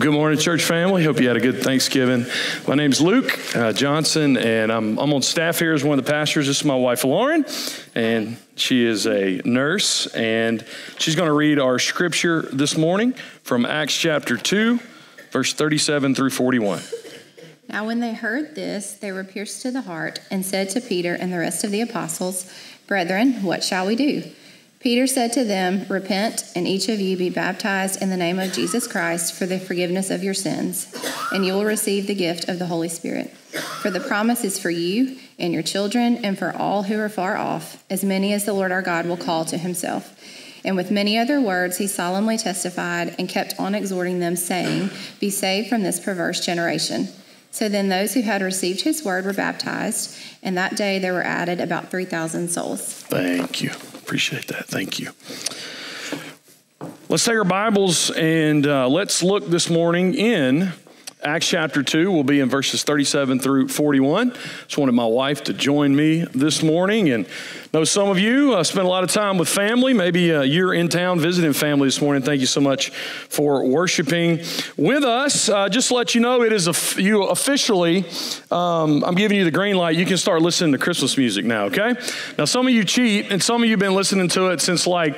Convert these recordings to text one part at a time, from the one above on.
Well, good morning, church family. Hope you had a good Thanksgiving. My name's Luke uh, Johnson, and I'm, I'm on staff here as one of the pastors. This is my wife, Lauren, and she is a nurse, and she's going to read our scripture this morning from Acts chapter 2, verse 37 through 41. Now, when they heard this, they were pierced to the heart and said to Peter and the rest of the apostles, Brethren, what shall we do? Peter said to them, Repent, and each of you be baptized in the name of Jesus Christ for the forgiveness of your sins, and you will receive the gift of the Holy Spirit. For the promise is for you and your children, and for all who are far off, as many as the Lord our God will call to himself. And with many other words, he solemnly testified and kept on exhorting them, saying, Be saved from this perverse generation. So then those who had received his word were baptized, and that day there were added about 3,000 souls. Thank you. Appreciate that. Thank you. Let's take our Bibles and uh, let's look this morning in Acts chapter 2. We'll be in verses 37 through 41. Just wanted my wife to join me this morning. And know some of you uh, spend a lot of time with family. Maybe uh, you're in town visiting family this morning. Thank you so much for worshiping with us. Uh, just to let you know, it is a, you officially, um, I'm giving you the green light. You can start listening to Christmas music now, okay? Now, some of you cheat, and some of you have been listening to it since like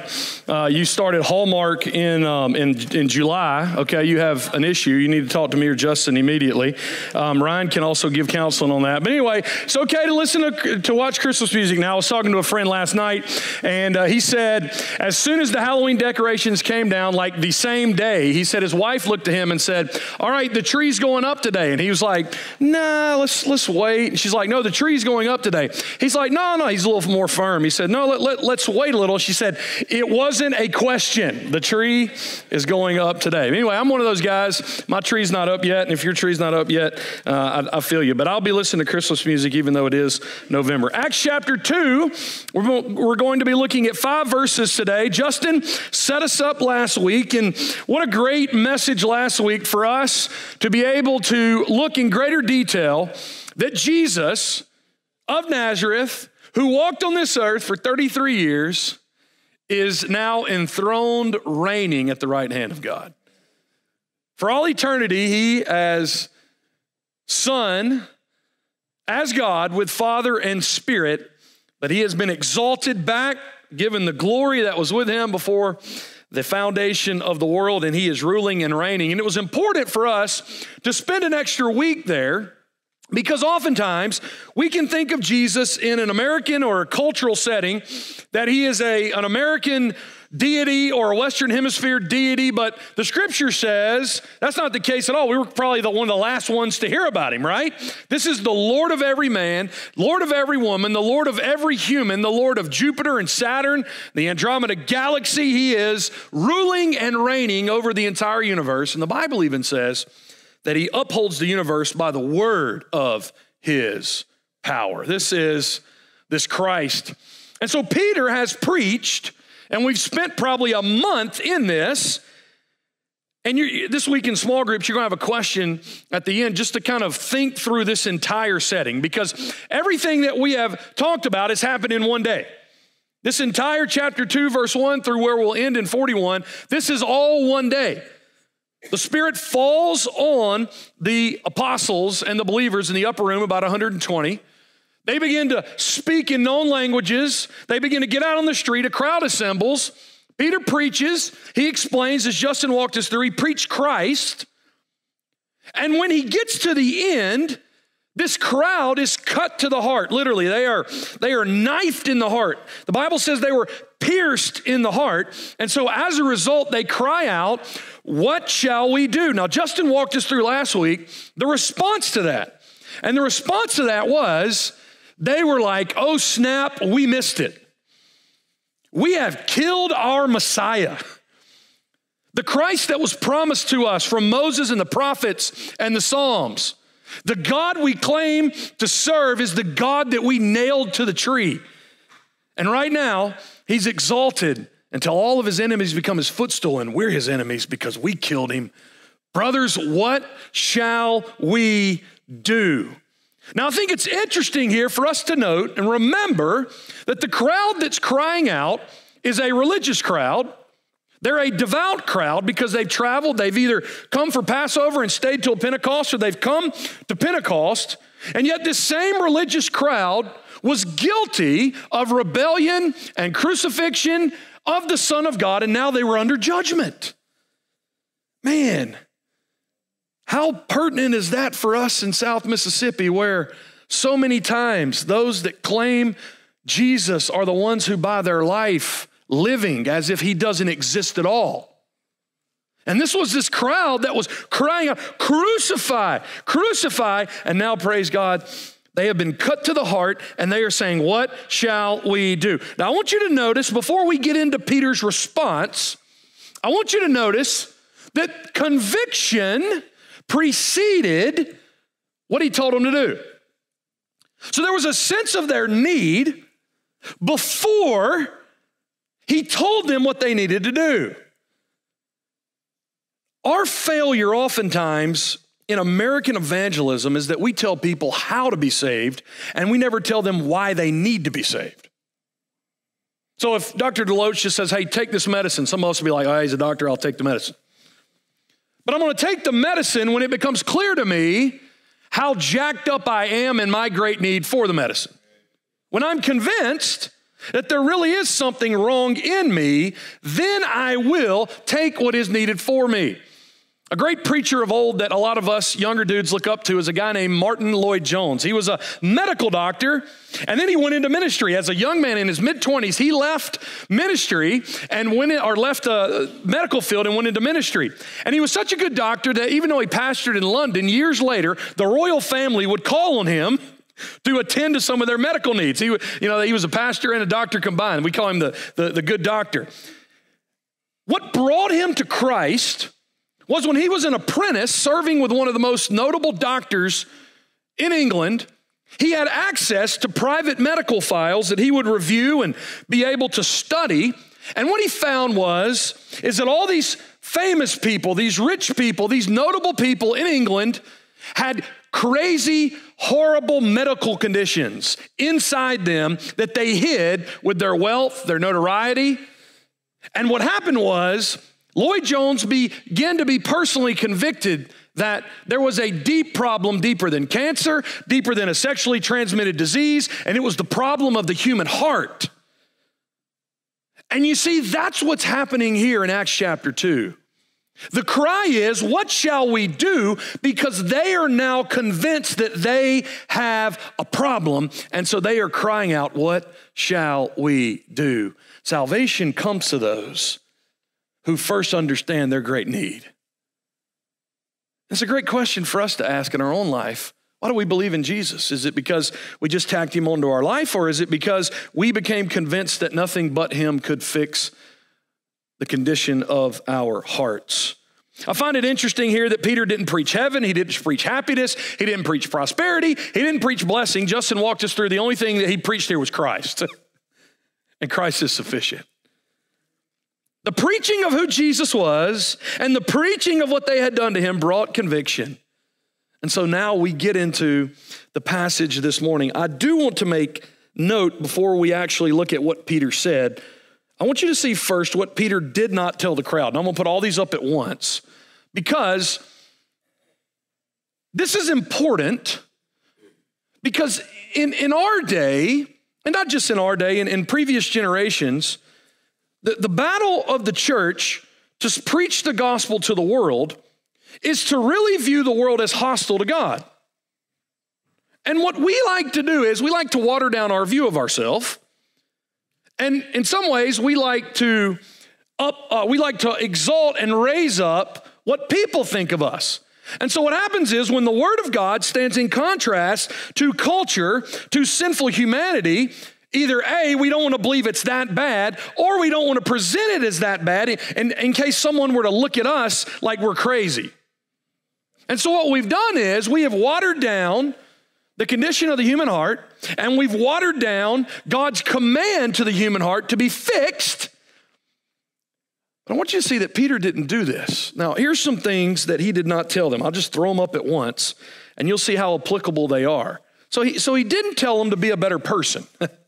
uh, you started Hallmark in, um, in, in July, okay? You have an issue. You need to talk to me or Justin immediately. Um, Ryan can also give counseling on that. But anyway, it's okay to listen to, to watch Christmas music now. I was talking to a friend last night, and uh, he said, as soon as the Halloween decorations came down, like the same day, he said his wife looked at him and said, All right, the tree's going up today. And he was like, Nah, let's, let's wait. And she's like, No, the tree's going up today. He's like, No, no, he's a little more firm. He said, No, let, let, let's wait a little. She said, It wasn't a question. The tree is going up today. Anyway, I'm one of those guys. My tree's not up yet, and if your tree's not up yet, uh, I, I feel you. But I'll be listening to Christmas music even though it is November. Acts chapter 2, we're going to be looking at five verses today. Justin set us up last week, and what a great message last week for us to be able to look in greater detail that Jesus of Nazareth, who walked on this earth for 33 years, is now enthroned, reigning at the right hand of God. For all eternity, he, as Son, as God, with Father and Spirit, but he has been exalted back, given the glory that was with him before the foundation of the world, and he is ruling and reigning. And it was important for us to spend an extra week there because oftentimes we can think of Jesus in an American or a cultural setting that he is a, an American deity or a Western Hemisphere deity, but the scripture says that's not the case at all. We were probably the, one of the last ones to hear about him, right? This is the Lord of every man, Lord of every woman, the Lord of every human, the Lord of Jupiter and Saturn, the Andromeda galaxy. He is ruling and reigning over the entire universe. And the Bible even says that he upholds the universe by the word of his power. This is this Christ. And so Peter has preached and we've spent probably a month in this. And this week in small groups, you're going to have a question at the end just to kind of think through this entire setting because everything that we have talked about has happened in one day. This entire chapter 2, verse 1 through where we'll end in 41, this is all one day. The Spirit falls on the apostles and the believers in the upper room, about 120. They begin to speak in known languages. They begin to get out on the street. A crowd assembles. Peter preaches. He explains, as Justin walked us through, he preached Christ. And when he gets to the end, this crowd is cut to the heart. Literally, they are, they are knifed in the heart. The Bible says they were pierced in the heart. And so as a result, they cry out, What shall we do? Now, Justin walked us through last week the response to that. And the response to that was, they were like, oh snap, we missed it. We have killed our Messiah. The Christ that was promised to us from Moses and the prophets and the Psalms. The God we claim to serve is the God that we nailed to the tree. And right now, he's exalted until all of his enemies become his footstool, and we're his enemies because we killed him. Brothers, what shall we do? Now, I think it's interesting here for us to note and remember that the crowd that's crying out is a religious crowd. They're a devout crowd because they've traveled. They've either come for Passover and stayed till Pentecost, or they've come to Pentecost. And yet, this same religious crowd was guilty of rebellion and crucifixion of the Son of God, and now they were under judgment. Man, how pertinent is that for us in South Mississippi, where so many times those that claim Jesus are the ones who, by their life, living as if he doesn't exist at all. And this was this crowd that was crying out, Crucify, crucify. And now, praise God, they have been cut to the heart and they are saying, What shall we do? Now, I want you to notice before we get into Peter's response, I want you to notice that conviction preceded what he told them to do. So there was a sense of their need before he told them what they needed to do. Our failure, oftentimes, in American evangelism is that we tell people how to be saved and we never tell them why they need to be saved. So if Dr. Deloach just says, hey, take this medicine, some of us will be like, oh, he's a doctor, I'll take the medicine. But I'm gonna take the medicine when it becomes clear to me how jacked up I am in my great need for the medicine. When I'm convinced that there really is something wrong in me, then I will take what is needed for me. A great preacher of old that a lot of us younger dudes look up to is a guy named Martyn Lloyd-Jones. He was a medical doctor and then he went into ministry. As a young man in his mid 20s, he left ministry and went in, or left the medical field and went into ministry. And he was such a good doctor that even though he pastored in London, years later, the royal family would call on him to attend to some of their medical needs. He, you know, he was a pastor and a doctor combined. We call him the, the, the good doctor. What brought him to Christ was when he was an apprentice serving with one of the most notable doctors in England. He had access to private medical files that he would review and be able to study. And what he found was is that all these famous people, these rich people, these notable people in England had crazy, horrible medical conditions inside them that they hid with their wealth, their notoriety. And what happened was Lloyd-Jones began to be personally convicted that there was a deep problem deeper than cancer, deeper than a sexually transmitted disease, and it was the problem of the human heart. And you see, that's what's happening here in Acts chapter 2. The cry is, What shall we do? Because they are now convinced that they have a problem. And so they are crying out, What shall we do? Salvation comes to those who first understand their great need. It's a great question for us to ask in our own life. Why do we believe in Jesus? Is it because we just tacked him onto our life, or is it because we became convinced that nothing but him could fix the condition of our hearts? I find it interesting here that Peter didn't preach heaven, he didn't preach happiness, he didn't preach prosperity, he didn't preach blessing. Justin walked us through the only thing that he preached here was Christ. and Christ is sufficient. The preaching of who Jesus was and the preaching of what they had done to him brought conviction. And so now we get into the passage this morning. I do want to make note before we actually look at what Peter said. I want you to see first what Peter did not tell the crowd. And I'm going to put all these up at once because this is important because in, in our day, and not just in our day, in, in previous generations, the, the battle of the church to preach the gospel to the world is to really view the world as hostile to God. And what we like to do is we like to water down our view of ourselves. And in some ways, we like to up, uh, we like to exalt and raise up what people think of us. And so what happens is when the word of God stands in contrast to culture, to sinful humanity, Either A, we don't want to believe it's that bad, or we don't want to present it as that bad in, in case someone were to look at us like we're crazy. And so, what we've done is we have watered down the condition of the human heart, and we've watered down God's command to the human heart to be fixed. But I want you to see that Peter didn't do this. Now, here's some things that he did not tell them. I'll just throw them up at once, and you'll see how applicable they are. So, he, so he didn't tell them to be a better person.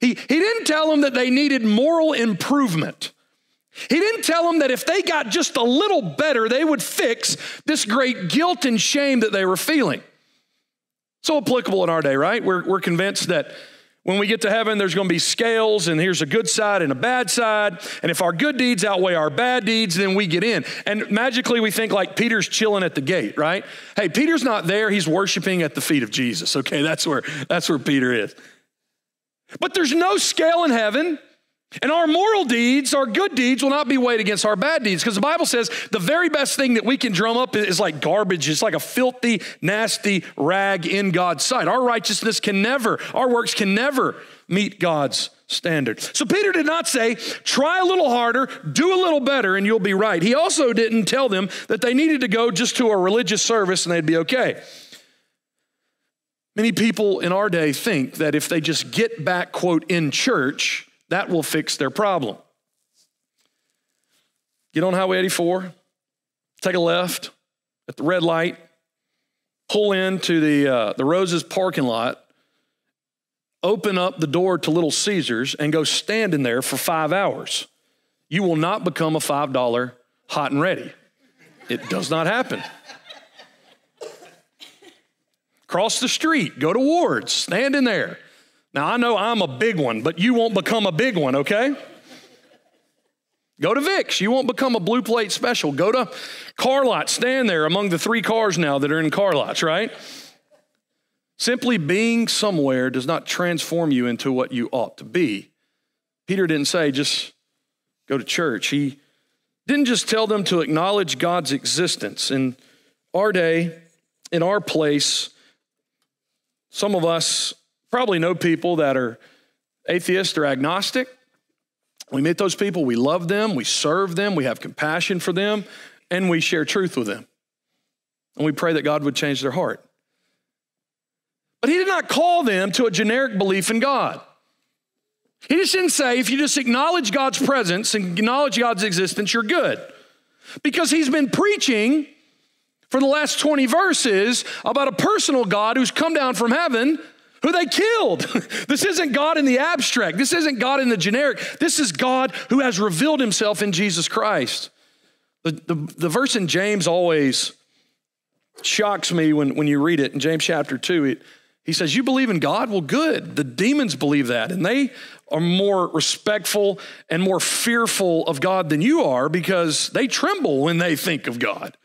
He, he didn't tell them that they needed moral improvement. He didn't tell them that if they got just a little better, they would fix this great guilt and shame that they were feeling. So applicable in our day, right? We're, we're convinced that when we get to heaven, there's going to be scales, and here's a good side and a bad side. And if our good deeds outweigh our bad deeds, then we get in. And magically, we think like Peter's chilling at the gate, right? Hey, Peter's not there; he's worshiping at the feet of Jesus. Okay, that's where that's where Peter is. But there's no scale in heaven. And our moral deeds, our good deeds, will not be weighed against our bad deeds because the Bible says the very best thing that we can drum up is like garbage. It's like a filthy, nasty rag in God's sight. Our righteousness can never, our works can never meet God's standard. So Peter did not say, try a little harder, do a little better, and you'll be right. He also didn't tell them that they needed to go just to a religious service and they'd be okay. Many people in our day think that if they just get back, quote, in church, that will fix their problem. Get on Highway 84, take a left at the red light, pull into the, uh, the Roses parking lot, open up the door to Little Caesars, and go stand in there for five hours. You will not become a $5 hot and ready. It does not happen. Cross the street, go to Wards, stand in there. Now, I know I'm a big one, but you won't become a big one, okay? Go to Vic's. You won't become a blue plate special. Go to car lot. Stand there among the three cars now that are in car lots, right? Simply being somewhere does not transform you into what you ought to be. Peter didn't say just go to church. He didn't just tell them to acknowledge God's existence. In our day, in our place, some of us probably know people that are atheist or agnostic. We meet those people, we love them, we serve them, we have compassion for them, and we share truth with them. And we pray that God would change their heart. But he did not call them to a generic belief in God. He just didn't say, if you just acknowledge God's presence and acknowledge God's existence, you're good. Because he's been preaching for the last 20 verses about a personal God who's come down from heaven who they killed. this isn't God in the abstract. This isn't God in the generic. This is God who has revealed himself in Jesus Christ. The, the, the verse in James always shocks me when, when you read it in James chapter 2. It, he says, You believe in God? Well, good. The demons believe that, and they are more respectful and more fearful of God than you are because they tremble when they think of God.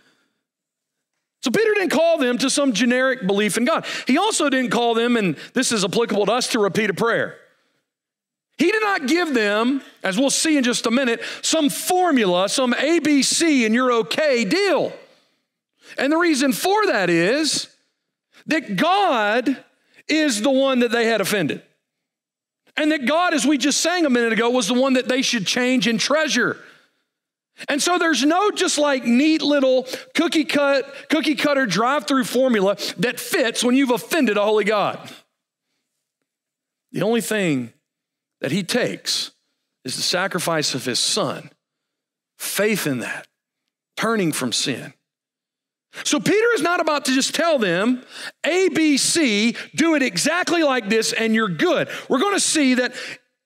So Peter didn't call them to some generic belief in God. He also didn't call them, and this is applicable to us, to repeat a prayer. He did not give them, as we'll see in just a minute, some formula, some ABC and you're okay deal. And the reason for that is that God is the one that they had offended. And that God, as we just sang a minute ago, was the one that they should change and treasure. And so there's no just like neat little cookie cut, cookie cutter drive through formula that fits when you've offended a holy God. The only thing that he takes is the sacrifice of his son, faith in that, turning from sin. So Peter is not about to just tell them, ABC, do it exactly like this and you're good. We're going to see that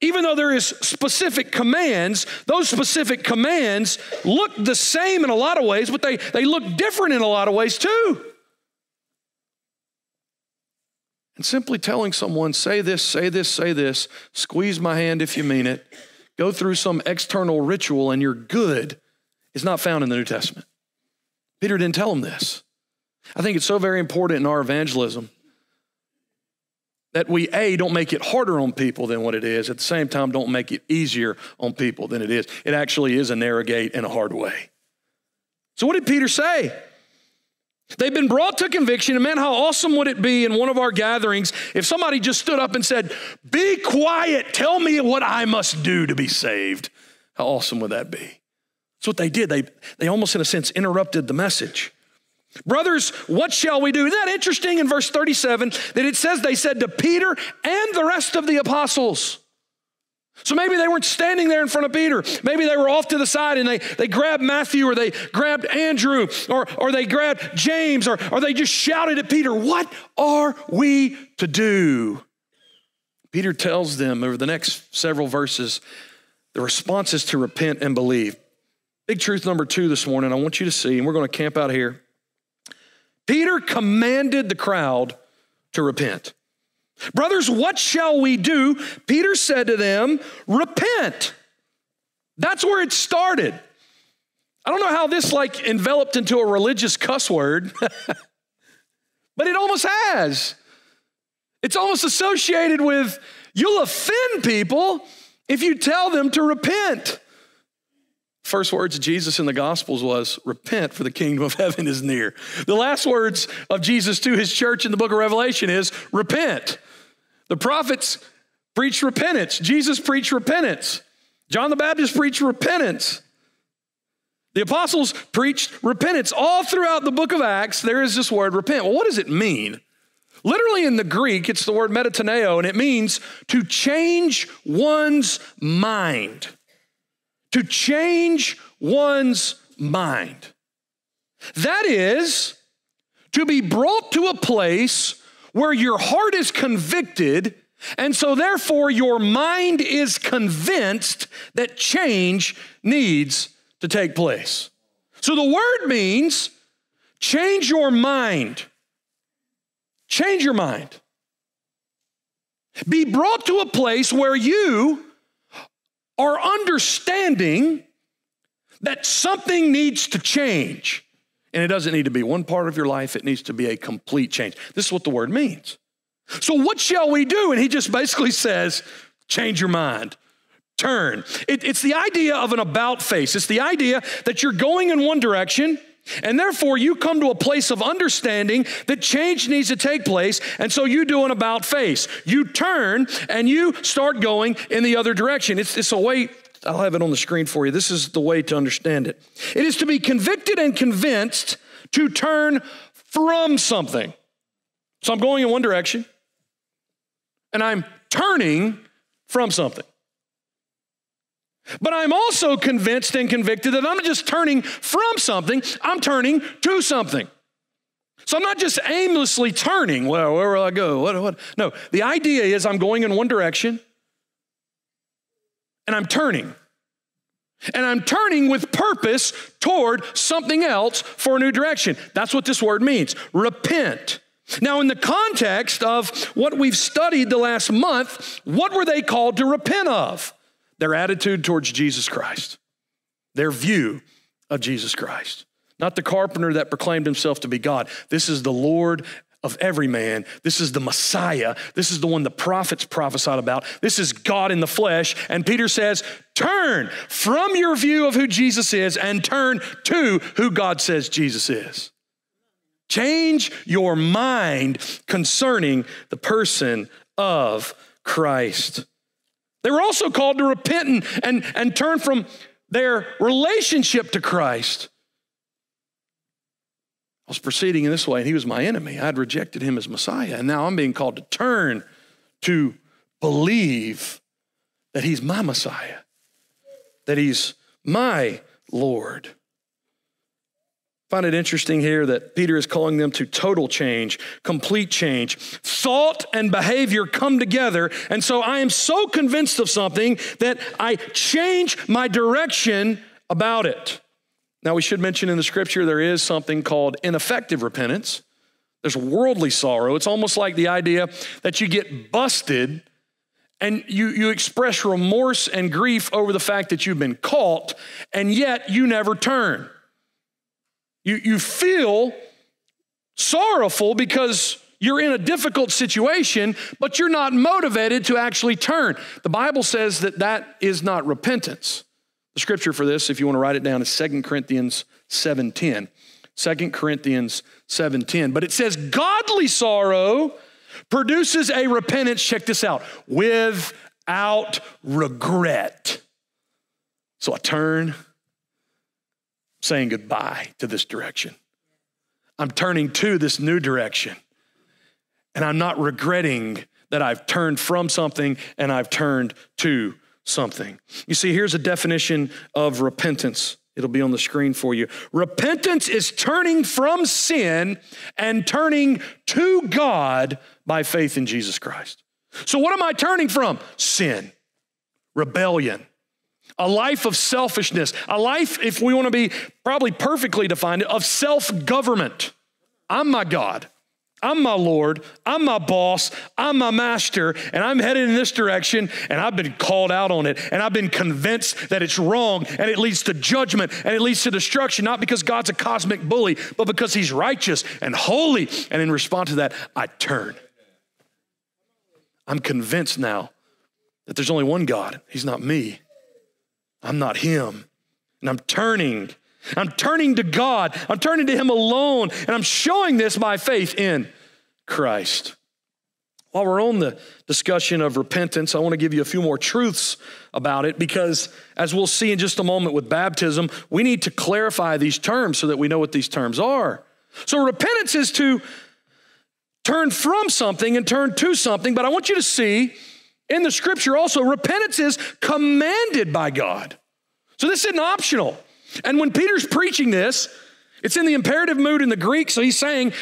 even though there is specific commands, those specific commands look the same in a lot of ways, but they, they look different in a lot of ways too. And simply telling someone, say this, say this, say this, squeeze my hand if you mean it, go through some external ritual and you're good, is not found in the New Testament. Peter didn't tell them this. I think it's so very important in our evangelism that we a don't make it harder on people than what it is at the same time don't make it easier on people than it is. It actually is a narrow gate in a hard way. So what did peter say? They've been brought to conviction and man how awesome would it be in one of our gatherings if somebody just stood up and said be quiet tell me what i must do to be saved. How awesome would that be? That's what they did. They, they almost in a sense interrupted the message Brothers, what shall we do? Isn't that interesting in verse 37 that it says they said to Peter and the rest of the apostles. So maybe they weren't standing there in front of Peter. Maybe they were off to the side and they, they grabbed Matthew or they grabbed Andrew or, or they grabbed James or, or they just shouted at Peter, What are we to do? Peter tells them over the next several verses The response is to repent and believe. Big truth number two this morning, I want you to see, and we're going to camp out here. Peter commanded the crowd to repent. Brothers, what shall we do? Peter said to them, Repent. That's where it started. I don't know how this like enveloped into a religious cuss word, but it almost has. It's almost associated with you'll offend people if you tell them to repent. First words of Jesus in the Gospels was, Repent, for the kingdom of heaven is near. The last words of Jesus to his church in the book of Revelation is, Repent. The prophets preached repentance. Jesus preached repentance. John the Baptist preached repentance. The apostles preached repentance. All throughout the book of Acts, there is this word repent. Well, what does it mean? Literally in the Greek, it's the word metataneo, and it means to change one's mind to change one's mind. That is, to be brought to a place where your heart is convicted, and so therefore your mind is convinced that change needs to take place. So the word means change your mind. Change your mind. Be brought to a place where you are understanding that something needs to change. And it doesn't need to be one part of your life, it needs to be a complete change. This is what the word means. So, what shall we do? And he just basically says, change your mind. Turn. It, it's the idea of an about face. It's the idea that you're going in one direction, and therefore, you come to a place of understanding that change needs to take place. And so you do an about face. You turn and you start going in the other direction. It's, it's a way, I'll have it on the screen for you. This is the way to understand it. It is to be convicted and convinced to turn from something. So I'm going in one direction and I'm turning from something. But I'm also convinced and convicted that I'm just turning from something, I'm turning to something. So I'm not just aimlessly turning. Well, where will I go? What, what? No, the idea is I'm going in one direction and I'm turning. And I'm turning with purpose toward something else for a new direction. That's what this word means repent. Now, in the context of what we've studied the last month, what were they called to repent of? Their attitude towards Jesus Christ, their view of Jesus Christ. Not the carpenter that proclaimed himself to be God. This is the Lord of every man. This is the Messiah. This is the one the prophets prophesied about. This is God in the flesh. And Peter says, Turn from your view of who Jesus is and turn to who God says Jesus is. Change your mind concerning the person of Christ. They were also called to repent and, and, and turn from their relationship to Christ. I was proceeding in this way, and he was my enemy. I had rejected him as Messiah, and now I'm being called to turn to believe that he's my Messiah, that he's my Lord find it interesting here that Peter is calling them to total change, complete change. Thought and behavior come together. And so I am so convinced of something that I change my direction about it. Now, we should mention in the scripture there is something called ineffective repentance. There's worldly sorrow. It's almost like the idea that you get busted and you, you express remorse and grief over the fact that you've been caught, and yet you never turn. You, you feel sorrowful because you're in a difficult situation, but you're not motivated to actually turn. The Bible says that that is not repentance. The scripture for this, if you want to write it down, is 2 Corinthians 7.10. 2 Corinthians 7.10. But it says, godly sorrow produces a repentance, check this out, without regret. So I turn saying goodbye to this direction. I'm turning to this new direction. And I'm not regretting that I've turned from something and I've turned to something. You see, here's a definition of repentance. It'll be on the screen for you. Repentance is turning from sin and turning to God by faith in Jesus Christ. So, what am I turning from? Sin, rebellion, a life of selfishness, a life, if we want to be probably perfectly defined, of self government. I'm my God. I'm my Lord, I'm my boss, I'm my master, and I'm headed in this direction, and I've been called out on it, and I've been convinced that it's wrong, and it leads to judgment, and it leads to destruction, not because God's a cosmic bully, but because He's righteous and holy. And in response to that, I turn. I'm convinced now that there's only one God. He's not me, I'm not Him. And I'm turning I'm turning to God. I'm turning to Him alone. And I'm showing this by faith in Christ. While we're on the discussion of repentance, I want to give you a few more truths about it because, as we'll see in just a moment with baptism, we need to clarify these terms so that we know what these terms are. So, repentance is to turn from something and turn to something, but I want you to see in the scripture also, repentance is commanded by God. So, this isn't optional. And when Peter's preaching this, it's in the imperative mood in the Greek, so he's saying,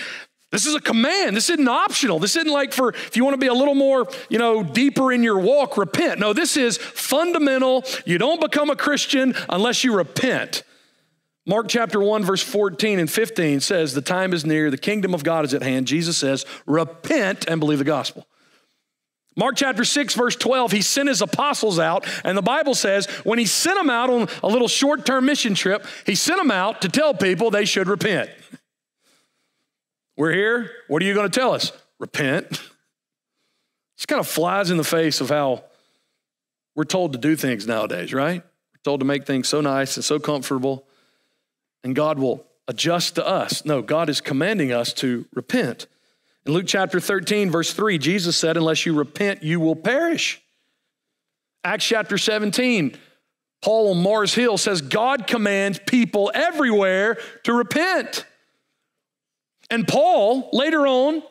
this is a command. This isn't optional. This isn't like for if you want to be a little more, you know, deeper in your walk, repent. No, this is fundamental. You don't become a Christian unless you repent. Mark chapter 1, verse 14 and 15 says, The time is near, the kingdom of God is at hand. Jesus says, Repent and believe the gospel. Mark chapter 6, verse 12, he sent his apostles out, and the Bible says when he sent them out on a little short term mission trip, he sent them out to tell people they should repent. We're here. What are you going to tell us? Repent. This kind of flies in the face of how we're told to do things nowadays, right? We're told to make things so nice and so comfortable, and God will adjust to us. No, God is commanding us to repent. In Luke chapter 13, verse 3, Jesus said, Unless you repent, you will perish. Acts chapter 17, Paul on Mars Hill says, God commands people everywhere to repent. And Paul, later on,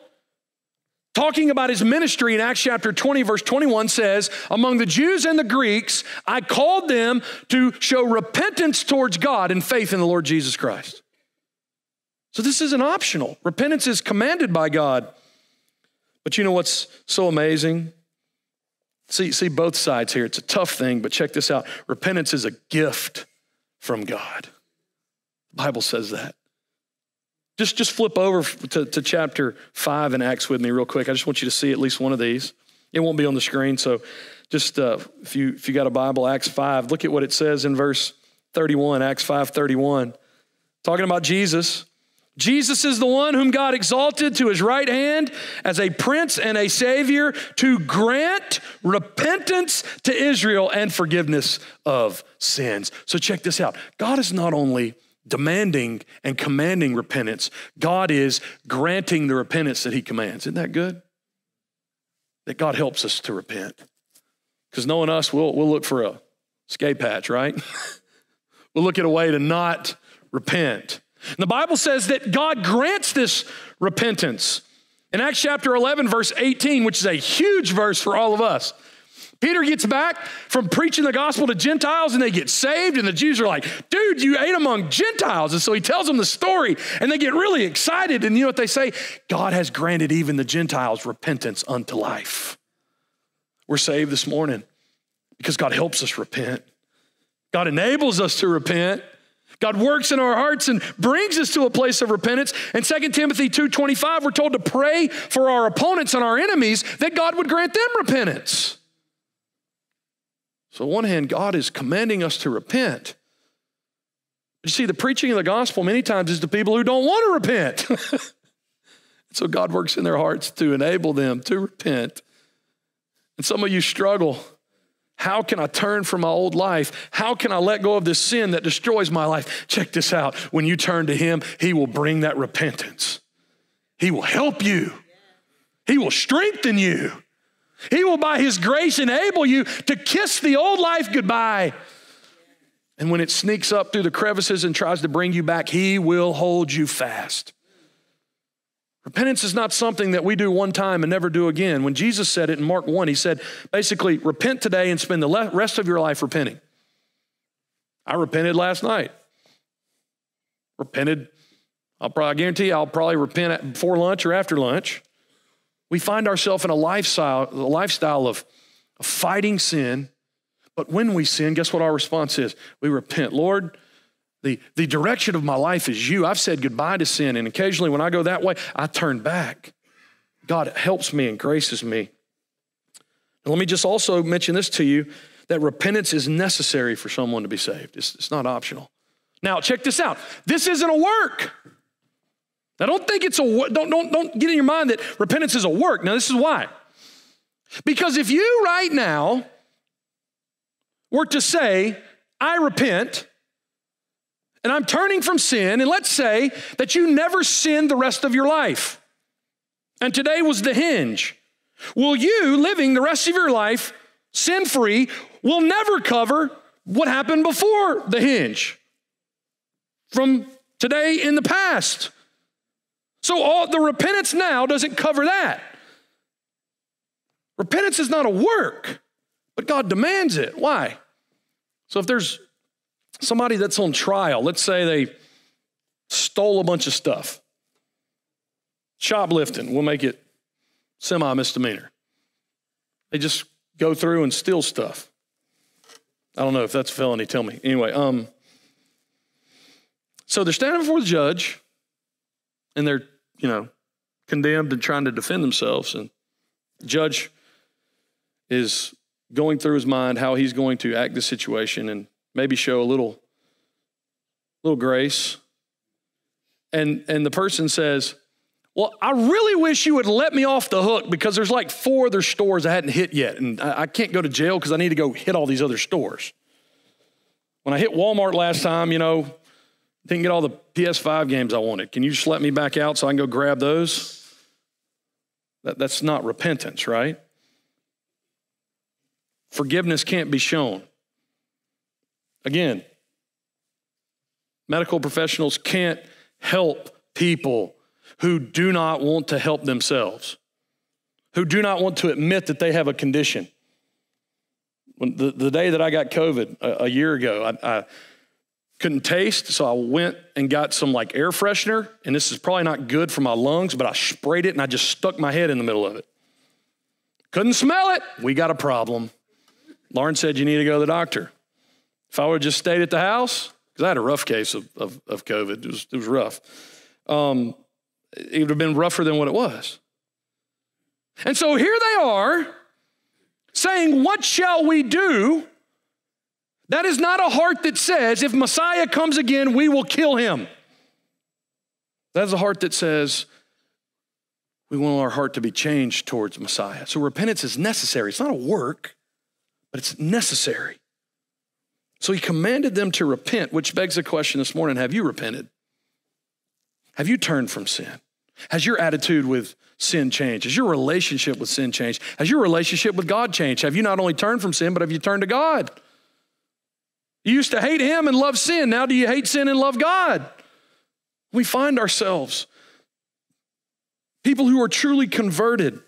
talking about his ministry in Acts chapter 20, verse 21, says, Among the Jews and the Greeks, I called them to show repentance towards God and faith in the Lord Jesus Christ. So this isn't optional. Repentance is commanded by God. But you know what's so amazing? See, see both sides here. It's a tough thing, but check this out. Repentance is a gift from God. The Bible says that. Just, just flip over to, to chapter 5 in Acts with me real quick. I just want you to see at least one of these. It won't be on the screen, so just uh, if, you, if you got a Bible, Acts 5, look at what it says in verse 31, Acts 5 31. Talking about Jesus. Jesus is the one whom God exalted to his right hand as a prince and a savior to grant repentance to Israel and forgiveness of sins. So check this out God is not only demanding and commanding repentance, God is granting the repentance that he commands. Isn't that good? That God helps us to repent. Because knowing us, we'll, we'll look for a escape hatch, right? we'll look at a way to not repent. And the Bible says that God grants this repentance. In Acts chapter 11, verse 18, which is a huge verse for all of us, Peter gets back from preaching the gospel to Gentiles and they get saved, and the Jews are like, dude, you ate among Gentiles. And so he tells them the story, and they get really excited. And you know what they say? God has granted even the Gentiles repentance unto life. We're saved this morning because God helps us repent. God enables us to repent. God works in our hearts and brings us to a place of repentance. And 2 Timothy 2:25 we're told to pray for our opponents and our enemies that God would grant them repentance. So on one hand God is commanding us to repent. You see the preaching of the gospel many times is to people who don't want to repent. so God works in their hearts to enable them to repent. And some of you struggle how can I turn from my old life? How can I let go of this sin that destroys my life? Check this out. When you turn to Him, He will bring that repentance. He will help you, He will strengthen you. He will, by His grace, enable you to kiss the old life goodbye. And when it sneaks up through the crevices and tries to bring you back, He will hold you fast. Repentance is not something that we do one time and never do again. When Jesus said it in Mark 1, he said, basically, repent today and spend the rest of your life repenting. I repented last night. Repented, I'll probably guarantee you, I'll probably repent before lunch or after lunch. We find ourselves in a lifestyle, a lifestyle of, of fighting sin, But when we sin, guess what our response is? We repent. Lord, the, the direction of my life is you. I've said goodbye to sin, and occasionally when I go that way, I turn back. God helps me and graces me. And let me just also mention this to you that repentance is necessary for someone to be saved, it's, it's not optional. Now, check this out. This isn't a work. Now, don't think it's a don't, don't, don't get in your mind that repentance is a work. Now, this is why. Because if you right now were to say, I repent, and I'm turning from sin, and let's say that you never sinned the rest of your life, and today was the hinge. Will you, living the rest of your life sin free, will never cover what happened before the hinge from today in the past? So all the repentance now doesn't cover that. Repentance is not a work, but God demands it. Why? So if there's somebody that's on trial, let's say they stole a bunch of stuff, shoplifting, we'll make it semi misdemeanor. They just go through and steal stuff. I don't know if that's a felony, tell me. Anyway, um, so they're standing before the judge and they're, you know, condemned and trying to defend themselves. And the judge is going through his mind how he's going to act the situation and maybe show a little little grace. And and the person says, well, I really wish you would let me off the hook because there's like four other stores I hadn't hit yet, and I, I can't go to jail because I need to go hit all these other stores. When I hit Walmart last time, you know, didn't get all the PS5 games I wanted. Can you just let me back out so I can go grab those? That, that's not repentance, right? Forgiveness can't be shown. Again, medical professionals can't help people who do not want to help themselves, who do not want to admit that they have a condition. When the, the day that I got COVID a, a year ago, I, I couldn't taste, so I went and got some like air freshener, and this is probably not good for my lungs, but I sprayed it and I just stuck my head in the middle of it. Couldn't smell it. We got a problem. Lauren said you need to go to the doctor. If I would have just stayed at the house, because I had a rough case of, of, of COVID, it was, it was rough. Um, it would have been rougher than what it was. And so here they are saying, What shall we do? That is not a heart that says, If Messiah comes again, we will kill him. That is a heart that says, We want our heart to be changed towards Messiah. So repentance is necessary. It's not a work, but it's necessary. So he commanded them to repent, which begs the question this morning have you repented? Have you turned from sin? Has your attitude with sin changed? Has your relationship with sin changed? Has your relationship with God changed? Have you not only turned from sin, but have you turned to God? You used to hate Him and love sin. Now do you hate sin and love God? We find ourselves people who are truly converted,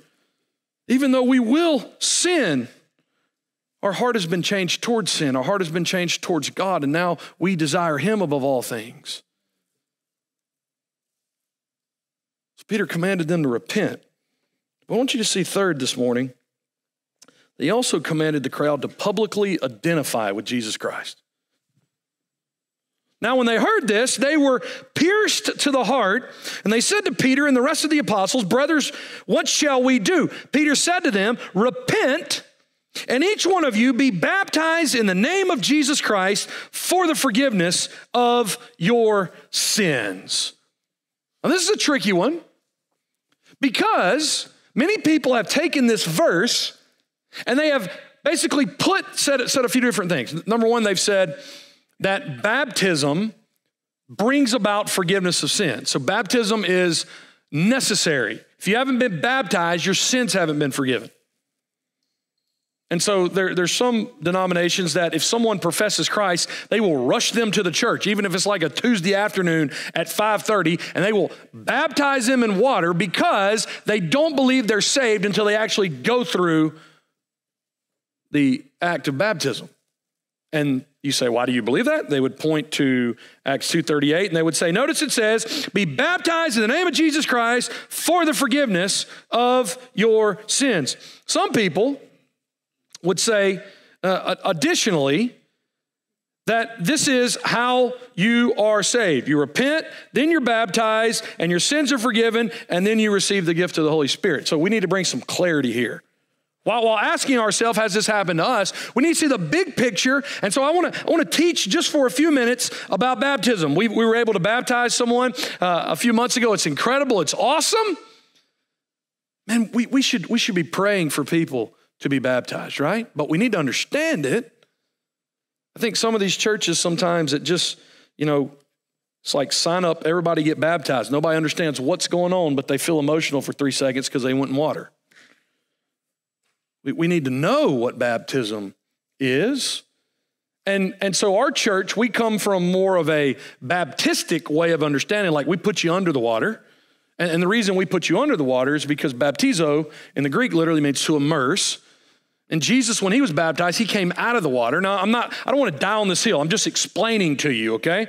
even though we will sin. Our heart has been changed towards sin. Our heart has been changed towards God, and now we desire Him above all things. So Peter commanded them to repent. But I want you to see third this morning. He also commanded the crowd to publicly identify with Jesus Christ. Now, when they heard this, they were pierced to the heart, and they said to Peter and the rest of the apostles, Brothers, what shall we do? Peter said to them, Repent, and each one of you be baptized in the name of Jesus Christ for the forgiveness of your sins. Now, this is a tricky one because many people have taken this verse and they have basically put, said, said a few different things. Number one, they've said that baptism brings about forgiveness of sin. So, baptism is necessary. If you haven't been baptized, your sins haven't been forgiven. And so there, there's some denominations that if someone professes Christ, they will rush them to the church, even if it's like a Tuesday afternoon at 5:30, and they will baptize them in water because they don't believe they're saved until they actually go through the act of baptism. And you say, why do you believe that? They would point to Acts 2:38 and they would say, notice it says, be baptized in the name of Jesus Christ for the forgiveness of your sins. Some people would say uh, additionally, that this is how you are saved. You repent, then you're baptized, and your sins are forgiven, and then you receive the gift of the Holy Spirit. So we need to bring some clarity here. While, while asking ourselves, has this happened to us? We need to see the big picture. And so I want to I want to teach just for a few minutes about baptism. We, we were able to baptize someone uh, a few months ago. It's incredible. It's awesome. Man, we, we, should, we should be praying for people to be baptized, right? But we need to understand it. I think some of these churches sometimes it just, you know, it's like sign up, everybody get baptized. Nobody understands what's going on, but they feel emotional for three seconds because they went in water. We, we need to know what baptism is. And, and so, our church, we come from more of a Baptistic way of understanding, like we put you under the water. And, and the reason we put you under the water is because baptizo in the Greek literally means to immerse. And Jesus, when he was baptized, he came out of the water. Now, I'm not, I don't want to die on this hill. I'm just explaining to you, okay?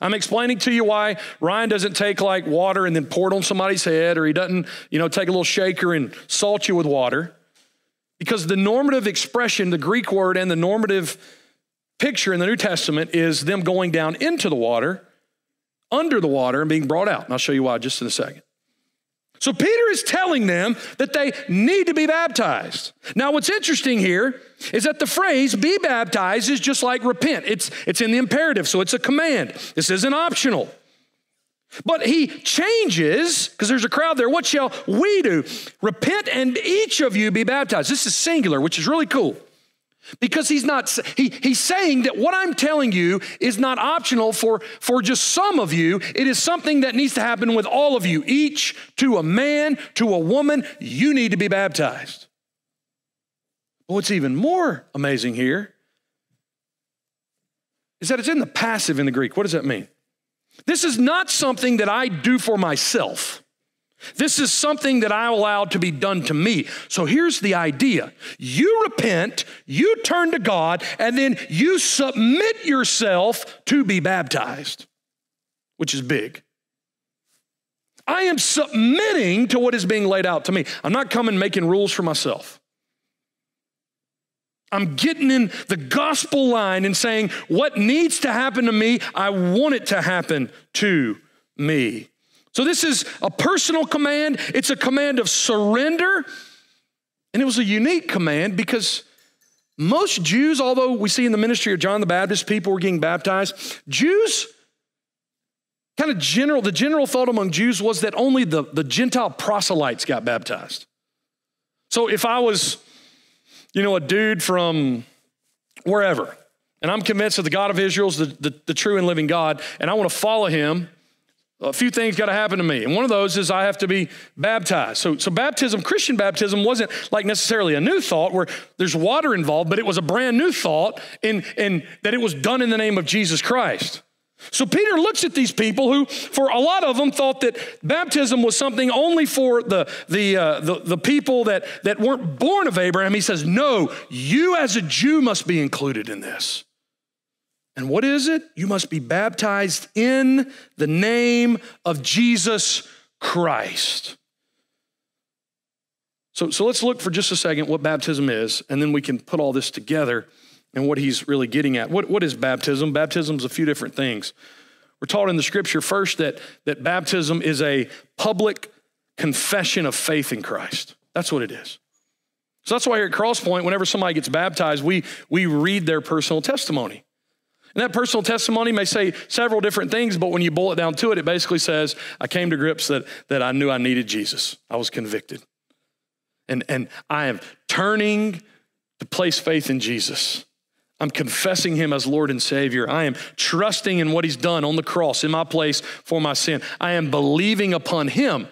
I'm explaining to you why Ryan doesn't take like water and then pour it on somebody's head, or he doesn't, you know, take a little shaker and salt you with water. Because the normative expression, the Greek word, and the normative picture in the New Testament is them going down into the water, under the water, and being brought out. And I'll show you why just in a second. So Peter is telling them that they need to be baptized. Now, what's interesting here is that the phrase be baptized is just like repent. It's, it's in the imperative, so it's a command. This isn't optional. But he changes, because there's a crowd there. What shall we do? Repent and each of you be baptized. This is singular, which is really cool. Because he's not, he, he's saying that what I'm telling you is not optional for, for just some of you. It is something that needs to happen with all of you. Each to a man, to a woman, you need to be baptized. But what's even more amazing here is that it's in the passive in the Greek. What does that mean? This is not something that I do for myself. This is something that I allow to be done to me. So here's the idea you repent, you turn to God, and then you submit yourself to be baptized, which is big. I am submitting to what is being laid out to me. I'm not coming making rules for myself. I'm getting in the gospel line and saying, what needs to happen to me, I want it to happen to me. So, this is a personal command, it's a command of surrender. And it was a unique command because most Jews, although we see in the ministry of John the Baptist, people were getting baptized, Jews, kind of general, the general thought among Jews was that only the, the Gentile proselytes got baptized. So if I was you know, a dude from wherever, and I'm convinced that the God of Israel is the, the, the true and living God, and I want to follow him, a few things got to happen to me. And one of those is I have to be baptized. So, so baptism, Christian baptism, wasn't like necessarily a new thought where there's water involved, but it was a brand new thought in, in that it was done in the name of Jesus Christ. So Peter looks at these people who, for a lot of them, thought that baptism was something only for the, the, uh, the, the, people that, that weren't born of Abraham. He says, No, you as a Jew must be included in this. And what is it? You must be baptized in the name of Jesus Christ. So, so let's look for just a second what baptism is, and then we can put all this together and what he's really getting at. What, what is baptism? Baptism is a few different things. We're taught in the scripture first that, that baptism is a public confession of faith in Christ. That's what it is. So that's why here at Crosspoint, whenever somebody gets baptized, we, we read their personal testimony. And that personal testimony may say several different things, but when you boil it down to it, it basically says, I came to grips that, that I knew I needed Jesus. I was convicted. And, and I am turning to place faith in Jesus. I'm confessing him as Lord and Savior. I am trusting in what he's done on the cross in my place for my sin. I am believing upon him.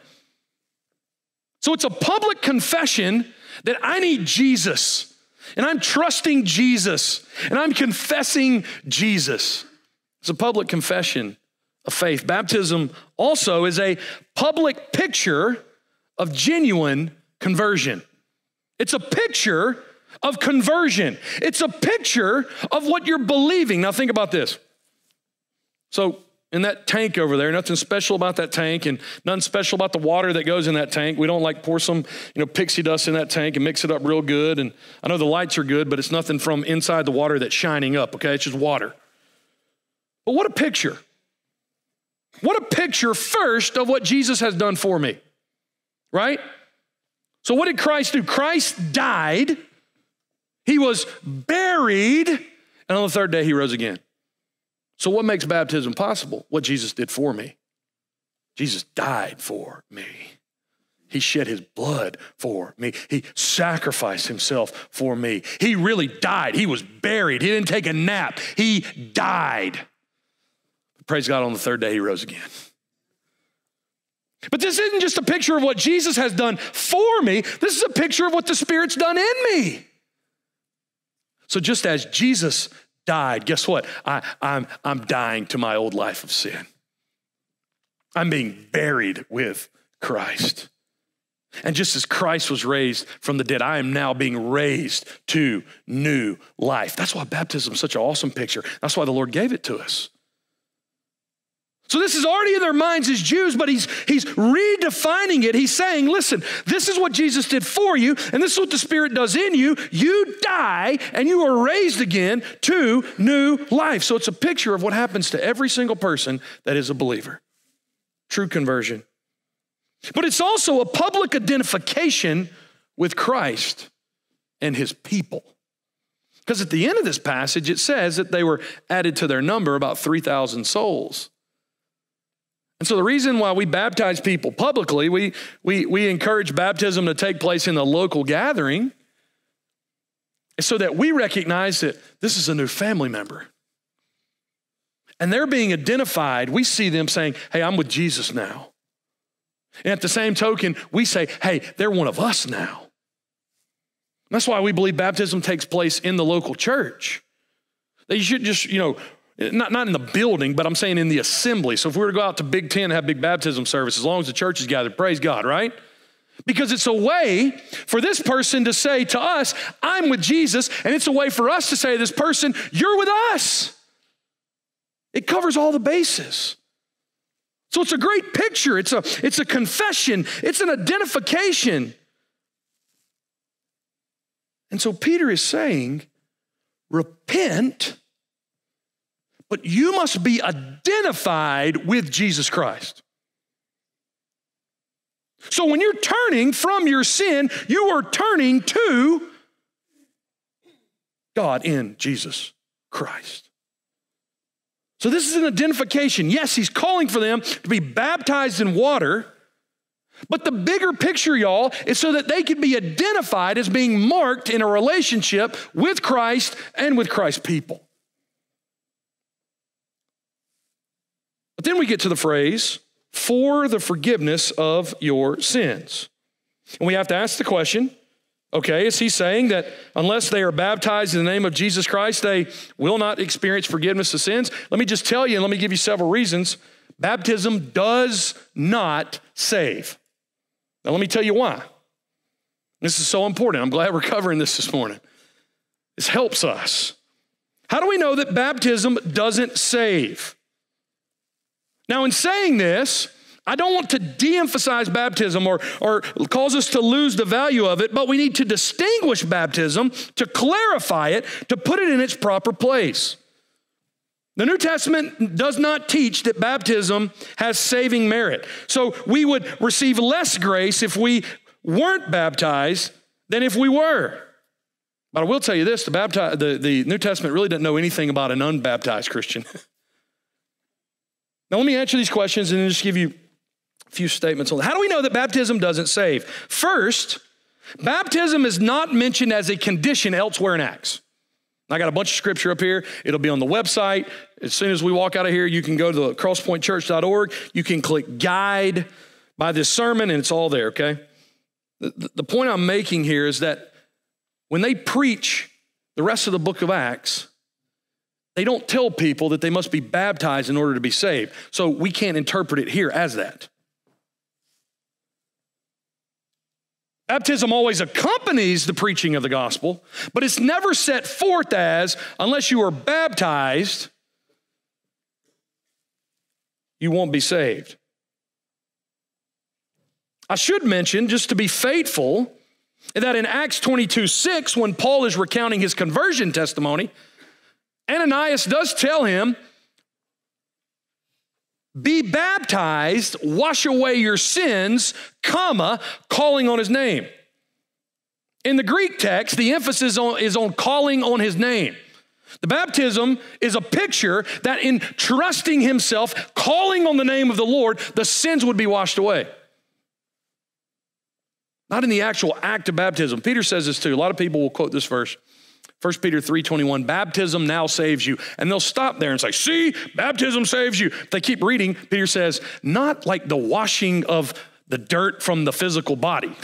So it's a public confession that I need Jesus. And I'm trusting Jesus. And I'm confessing Jesus. It's a public confession of faith. Baptism also is a public picture of genuine conversion. It's a picture of conversion. It's a picture of what you're believing. Now, think about this. So, in that tank over there. Nothing special about that tank and nothing special about the water that goes in that tank. We don't like pour some, you know, pixie dust in that tank and mix it up real good. And I know the lights are good, but it's nothing from inside the water that's shining up, okay? It's just water. But what a picture. What a picture first of what Jesus has done for me. Right? So what did Christ do? Christ died. He was buried, and on the third day he rose again. So, what makes baptism possible? What Jesus did for me. Jesus died for me. He shed his blood for me. He sacrificed himself for me. He really died. He was buried. He didn't take a nap. He died. Praise God, on the third day, he rose again. But this isn't just a picture of what Jesus has done for me, this is a picture of what the Spirit's done in me. So, just as Jesus died, guess what? I, I'm, I'm dying to my old life of sin. I'm being buried with Christ. And just as Christ was raised from the dead, I am now being raised to new life. That's why baptism is such an awesome picture. That's why the Lord gave it to us. So this is already in their minds as Jews, but he's, he's redefining it. He's saying, listen, this is what Jesus did for you, and this is what the Spirit does in you. You die, and you are raised again to new life. So it's a picture of what happens to every single person that is a believer. True conversion. But it's also a public identification with Christ and his people. Because at the end of this passage, it says that they were added to their number about 3,000 souls. And so the reason why we baptize people publicly, we, we, we encourage baptism to take place in the local gathering, is so that we recognize that this is a new family member. And they're being identified. We see them saying, hey, I'm with Jesus now. And at the same token, we say, hey, they're one of us now. That's why we believe baptism takes place in the local church. That you should just, you know, not, not in the building, but I'm saying in the assembly. So if we were to go out to Big Ten and have big baptism service, as long as the church is gathered, praise God, right? Because it's a way for this person to say to us, I'm with Jesus, and it's a way for us to say to this person, You're with us. It covers all the bases. So it's a great picture. It's a, it's a confession, it's an identification. And so Peter is saying, Repent but you must be identified with Jesus Christ. So when you're turning from your sin, you are turning to God in Jesus Christ. So this is an identification. Yes, he's calling for them to be baptized in water. But the bigger picture, y'all, is so that they can be identified as being marked in a relationship with Christ and with Christ's people. Then we get to the phrase, for the forgiveness of your sins. And we have to ask the question okay, is he saying that unless they are baptized in the name of Jesus Christ, they will not experience forgiveness of sins? Let me just tell you, and let me give you several reasons. Baptism does not save. Now, let me tell you why. This is so important. I'm glad we're covering this this morning. This helps us. How do we know that baptism doesn't save? Now, in saying this, I don't want to de emphasize baptism or, or cause us to lose the value of it, but we need to distinguish baptism, to clarify it, to put it in its proper place. The New Testament does not teach that baptism has saving merit. So we would receive less grace if we weren't baptized than if we were. But I will tell you this the, bapti- the, the New Testament really doesn't know anything about an unbaptized Christian. Now, let me answer these questions and then just give you a few statements on How do we know that baptism doesn't save? First, baptism is not mentioned as a condition elsewhere in Acts. I got a bunch of scripture up here. It'll be on the website. As soon as we walk out of here, you can go to crosspointchurch.org. You can click guide by this sermon, and it's all there, okay? The, the point I'm making here is that when they preach the rest of the book of Acts, they don't tell people that they must be baptized in order to be saved. So we can't interpret it here as that. Baptism always accompanies the preaching of the gospel, but it's never set forth as, unless you are baptized, you won't be saved. I should mention, just to be faithful, that in Acts 22 6, when Paul is recounting his conversion testimony, Ananias does tell him, be baptized, wash away your sins, comma, calling on his name. In the Greek text, the emphasis is on calling on his name. The baptism is a picture that in trusting himself, calling on the name of the Lord, the sins would be washed away. Not in the actual act of baptism. Peter says this too. A lot of people will quote this verse. 1 Peter 3:21 baptism now saves you and they'll stop there and say see baptism saves you if they keep reading Peter says not like the washing of the dirt from the physical body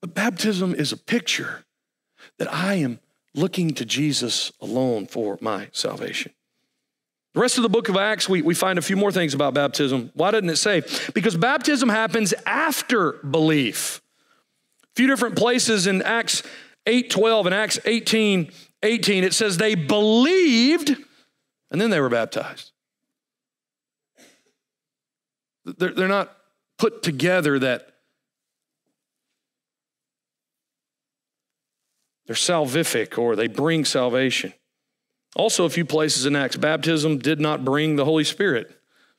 but baptism is a picture that I am looking to Jesus alone for my salvation the rest of the book of Acts, we, we find a few more things about baptism. Why doesn't it say? Because baptism happens after belief. Few different places in Acts 8 12 and Acts 18 18, it says they believed and then they were baptized. They're, they're not put together that they're salvific or they bring salvation. Also, a few places in Acts, baptism did not bring the Holy Spirit.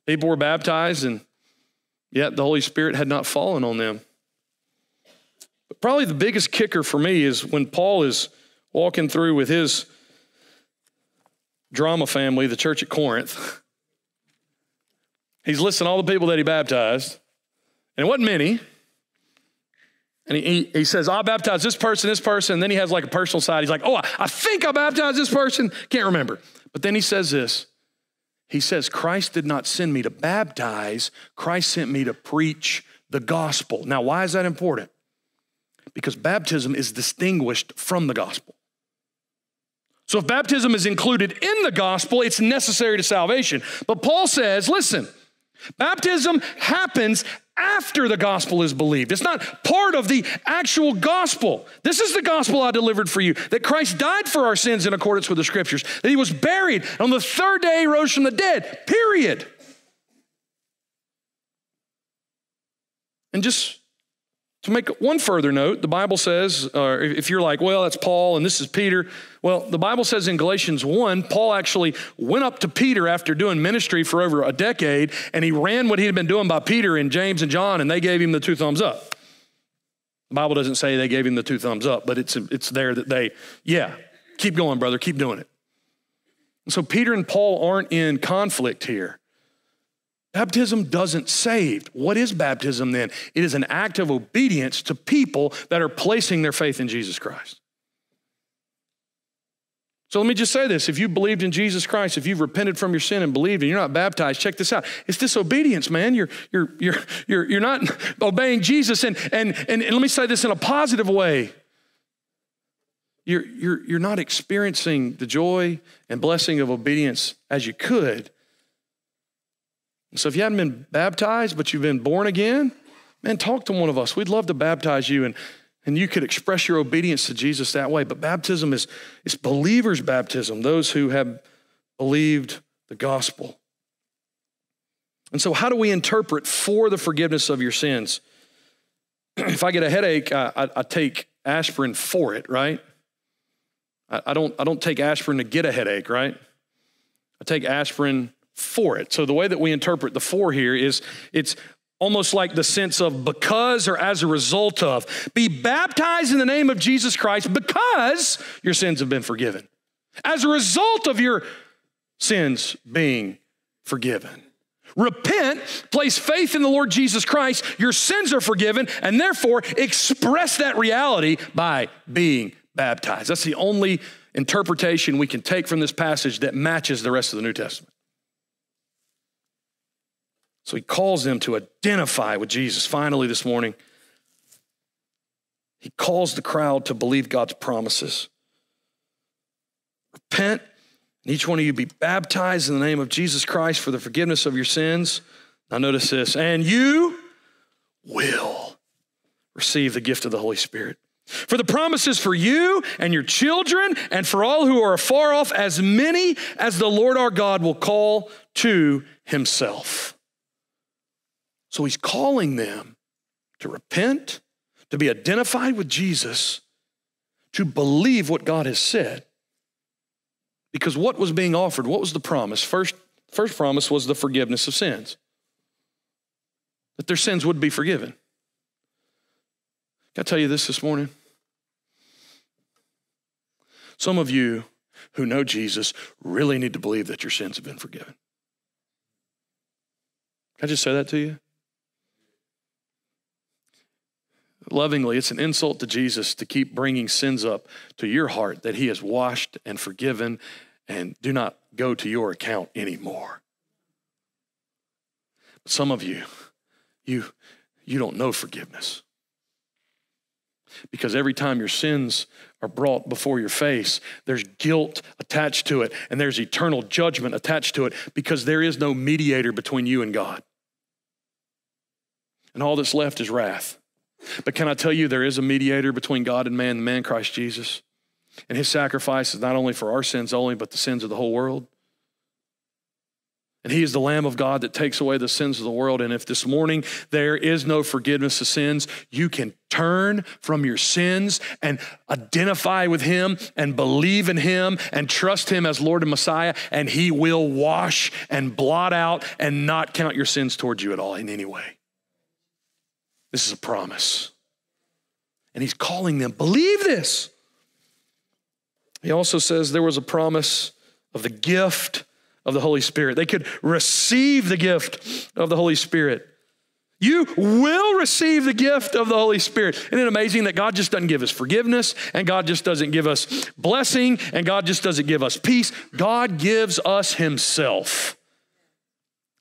People were baptized, and yet the Holy Spirit had not fallen on them. But probably the biggest kicker for me is when Paul is walking through with his drama family, the church at Corinth. He's listing all the people that he baptized, and it wasn't many. And he, he says, I baptized this person, this person. And then he has like a personal side. He's like, oh, I, I think I baptized this person. Can't remember. But then he says this He says, Christ did not send me to baptize, Christ sent me to preach the gospel. Now, why is that important? Because baptism is distinguished from the gospel. So if baptism is included in the gospel, it's necessary to salvation. But Paul says, listen, Baptism happens after the gospel is believed. It's not part of the actual gospel. This is the gospel I delivered for you that Christ died for our sins in accordance with the scriptures, that he was buried, and on the third day he rose from the dead, period. And just to make one further note, the Bible says, uh, if you're like, well, that's Paul and this is Peter, well, the Bible says in Galatians 1, Paul actually went up to Peter after doing ministry for over a decade, and he ran what he had been doing by Peter and James and John, and they gave him the two thumbs up. The Bible doesn't say they gave him the two thumbs up, but it's, it's there that they, yeah, keep going, brother, keep doing it. And so Peter and Paul aren't in conflict here. Baptism doesn't save. What is baptism then? It is an act of obedience to people that are placing their faith in Jesus Christ. So let me just say this. If you believed in Jesus Christ, if you've repented from your sin and believed and you're not baptized, check this out. It's disobedience, man. You're, you're, you're, you're, you're not obeying Jesus. And, and, and, and let me say this in a positive way. You're, you're, you're not experiencing the joy and blessing of obedience as you could so if you haven't been baptized, but you've been born again, man, talk to one of us. We'd love to baptize you and, and you could express your obedience to Jesus that way. But baptism is, is believers' baptism, those who have believed the gospel. And so, how do we interpret for the forgiveness of your sins? if I get a headache, I, I, I, take aspirin for it, right? I, I, don't, I don't take aspirin to get a headache, right? I take aspirin for it. So the way that we interpret the for here is it's almost like the sense of because or as a result of. Be baptized in the name of Jesus Christ because your sins have been forgiven. As a result of your sins being forgiven. Repent, place faith in the Lord Jesus Christ, your sins are forgiven, and therefore express that reality by being baptized. That's the only interpretation we can take from this passage that matches the rest of the New Testament. So he calls them to identify with Jesus. Finally, this morning, he calls the crowd to believe God's promises. Repent, and each one of you be baptized in the name of Jesus Christ for the forgiveness of your sins. Now, notice this, and you will receive the gift of the Holy Spirit. For the promises for you and your children and for all who are afar off, as many as the Lord our God will call to himself. So he's calling them to repent, to be identified with Jesus, to believe what God has said. Because what was being offered? What was the promise? First, first promise was the forgiveness of sins, that their sins would be forgiven. Can I tell you this this morning? Some of you who know Jesus really need to believe that your sins have been forgiven. Can I just say that to you? Lovingly, it's an insult to Jesus to keep bringing sins up to your heart that he has washed and forgiven and do not go to your account anymore. But some of you, you, you don't know forgiveness. Because every time your sins are brought before your face, there's guilt attached to it, and there's eternal judgment attached to it because there is no mediator between you and God. And all that's left is wrath. But can I tell you, there is a mediator between God and man, the man Christ Jesus. And his sacrifice is not only for our sins only, but the sins of the whole world. And he is the Lamb of God that takes away the sins of the world. And if this morning there is no forgiveness of sins, you can turn from your sins and identify with him and believe in him and trust him as Lord and Messiah, and he will wash and blot out and not count your sins towards you at all in any way. This is a promise. And he's calling them, believe this. He also says there was a promise of the gift of the Holy Spirit. They could receive the gift of the Holy Spirit. You will receive the gift of the Holy Spirit. Isn't it amazing that God just doesn't give us forgiveness and God just doesn't give us blessing and God just doesn't give us peace? God gives us Himself.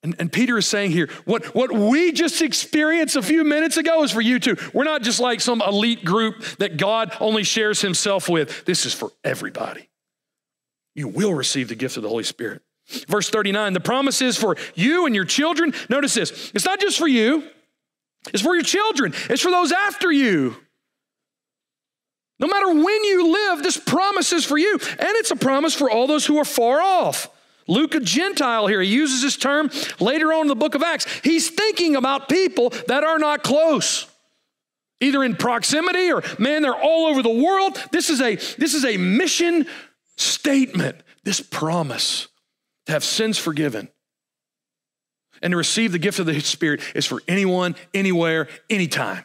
And, and, Peter is saying here, what, what we just experienced a few minutes ago is for you too. We're not just like some elite group that God only shares himself with. This is for everybody. You will receive the gift of the Holy Spirit. Verse 39, the promise is for you and your children. Notice this it's not just for you, it's for your children, it's for those after you. No matter when you live, this promise is for you. And it's a promise for all those who are far off. Luke, a Gentile here, he uses this term later on in the book of Acts. He's thinking about people that are not close either in proximity or man they're all over the world this is a this is a mission statement this promise to have sins forgiven, and to receive the gift of the Spirit is for anyone, anywhere, anytime.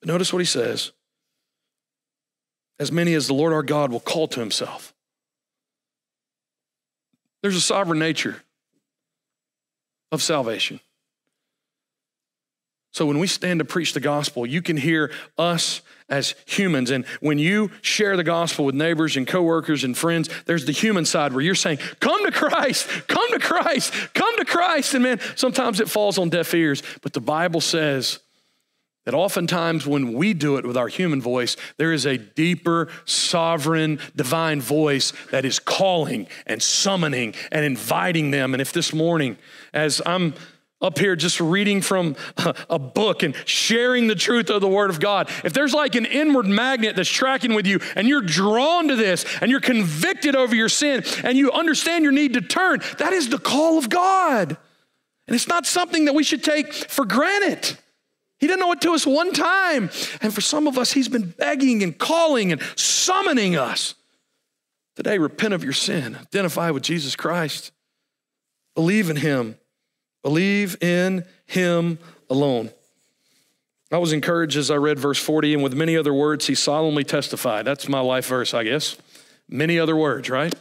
But notice what he says as many as the Lord our God will call to himself. There's a sovereign nature of salvation. So when we stand to preach the gospel, you can hear us as humans. And when you share the gospel with neighbors and coworkers and friends, there's the human side where you're saying, Come to Christ, come to Christ, come to Christ. And man, sometimes it falls on deaf ears. But the Bible says that oftentimes when we do it with our human voice, there is a deeper, sovereign, divine voice that is calling and summoning and inviting them. And if this morning, as I'm up here just reading from a book and sharing the truth of the Word of God, if there's like an inward magnet that's tracking with you and you're drawn to this and you're convicted over your sin and you understand your need to turn, that is the call of God. And it's not something that we should take for granted. He didn't know it to us one time. And for some of us, He's been begging and calling and summoning us. Today, repent of your sin, identify with Jesus Christ, believe in Him Believe in him alone. I was encouraged as I read verse 40, and with many other words, he solemnly testified. That's my life verse, I guess. Many other words, right?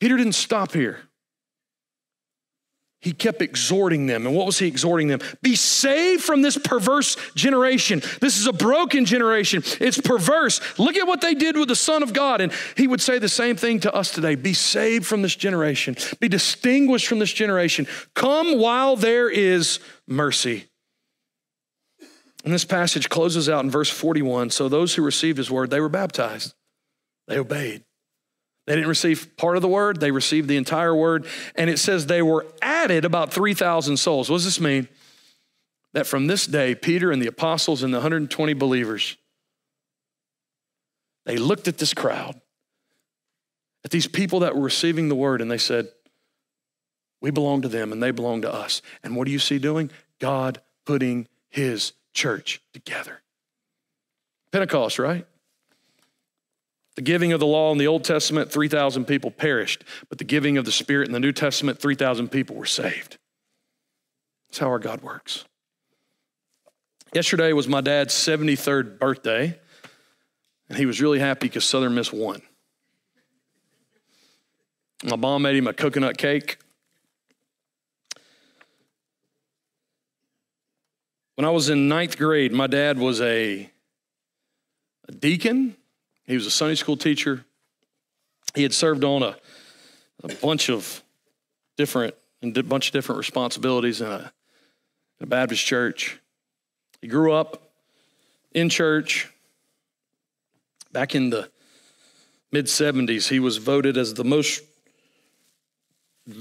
Peter didn't stop here he kept exhorting them. And what was he exhorting them? Be saved from this perverse generation. This is a broken generation. It's perverse. Look at what they did with the Son of God. And he would say the same thing to us today Be saved from this generation, be distinguished from this generation. Come while there is mercy. And this passage closes out in verse 41. So those who received his word, they were baptized, they obeyed. They didn't receive part of the word, they received the entire word. And it says they were added about 3,000 souls. What does this mean? that from this day, Peter and the apostles and the 120 believers, they looked at this crowd, at these people that were receiving the word, and they said, We belong to them and they belong to us. And what do you see doing? God putting his church together. Pentecost, right? The giving of the law in the Old Testament, 3,000 people perished, but the giving of the Spirit in the New Testament, 3,000 people were saved. That's how our God works. Yesterday was my dad's 73rd birthday, and he was really happy because Southern Miss won. My mom made him a coconut cake. When I was in ninth grade, my dad was a, a deacon, he was a Sunday school teacher. He had served on a, a bunch of different, and a bunch of different responsibilities in a, in a Baptist church. He grew up in church. Back in the mid 70s, he was voted as the most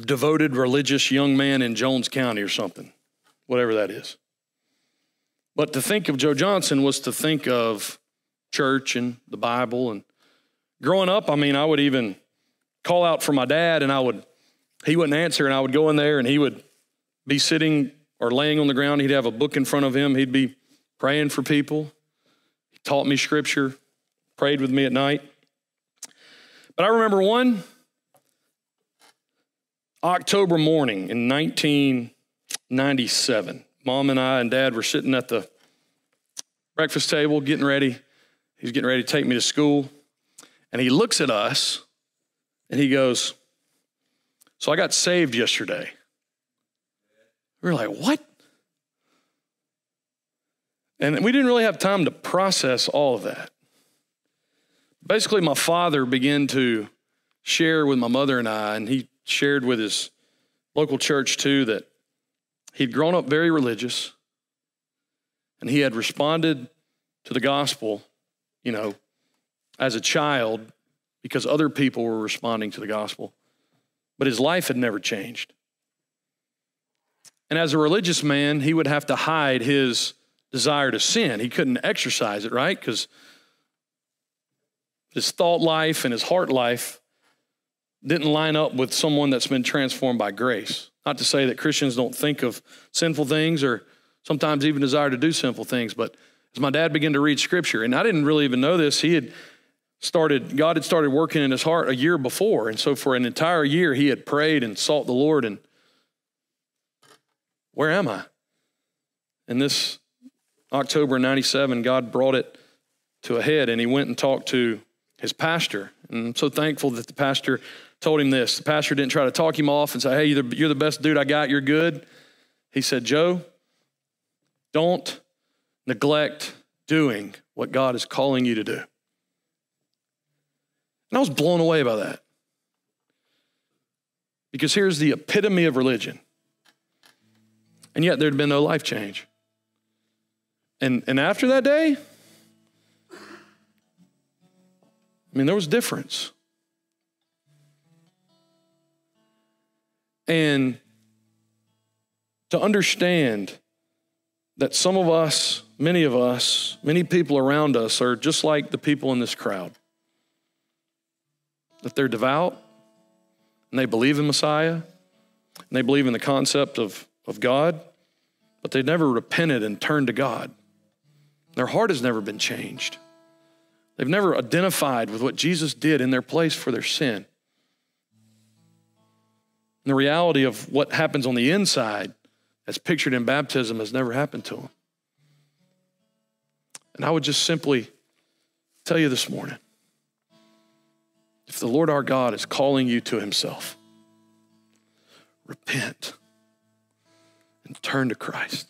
devoted religious young man in Jones County or something, whatever that is. But to think of Joe Johnson was to think of church and the Bible. And growing up, I mean, I would even call out for my dad and I would, he wouldn't answer, and I would go in there and he would be sitting or laying on the ground. He'd have a book in front of him. He'd be praying for people. He taught me scripture, prayed with me at night. But I remember one October morning in 1997. Mom and I and dad were sitting at the breakfast table getting ready. He's getting ready to take me to school. And he looks at us and he goes, So I got saved yesterday. We are like, What? And we didn't really have time to process all of that. Basically, my father began to share with my mother and I, and he shared with his local church too, that he'd grown up very religious and he had responded to the gospel, you know, as a child because other people were responding to the gospel. But his life had never changed. And as a religious man, he would have to hide his desire to sin. He couldn't exercise it, right? Because his thought life and his heart life didn't line up with someone that's been transformed by grace. Not to say that Christians don't think of sinful things or sometimes even desire to do sinful things, but as my dad began to read scripture, and I didn't really even know this, he had started, God had started working in his heart a year before. And so for an entire year, he had prayed and sought the Lord. And where am I? And this October 97, God brought it to a head and he went and talked to his pastor. And I'm so thankful that the pastor told him this. The pastor didn't try to talk him off and say, hey, you're the best dude I got, you're good. He said, Joe, don't neglect doing what God is calling you to do. And I was blown away by that. Because here's the epitome of religion. And yet there'd been no life change. And, and after that day, I mean, there was difference. And to understand that some of us, many of us, many people around us are just like the people in this crowd. That they're devout and they believe in Messiah and they believe in the concept of, of God, but they've never repented and turned to God. Their heart has never been changed. They've never identified with what Jesus did in their place for their sin. And the reality of what happens on the inside as pictured in baptism has never happened to them. And I would just simply tell you this morning if the Lord our God is calling you to himself, repent and turn to Christ.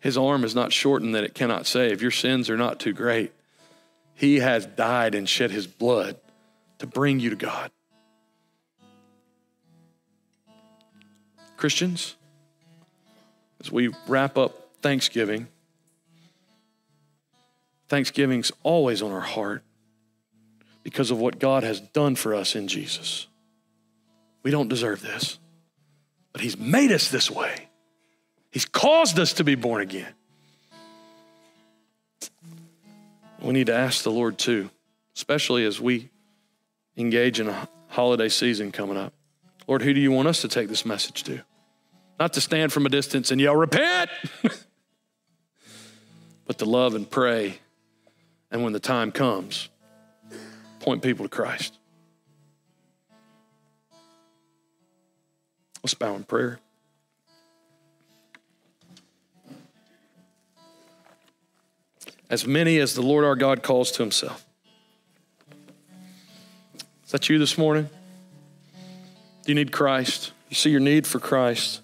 His arm is not shortened that it cannot save. Your sins are not too great. He has died and shed his blood to bring you to God. Christians, as we wrap up Thanksgiving, Thanksgiving's always on our heart because of what God has done for us in Jesus. We don't deserve this, but He's made us this way. He's caused us to be born again. We need to ask the Lord too, especially as we engage in a holiday season coming up. Lord, who do you want us to take this message to? Not to stand from a distance and yell, repent, but to love and pray. And when the time comes, point people to Christ. Let's bow in prayer. As many as the Lord our God calls to himself. Is that you this morning? Do you need Christ? You see your need for Christ.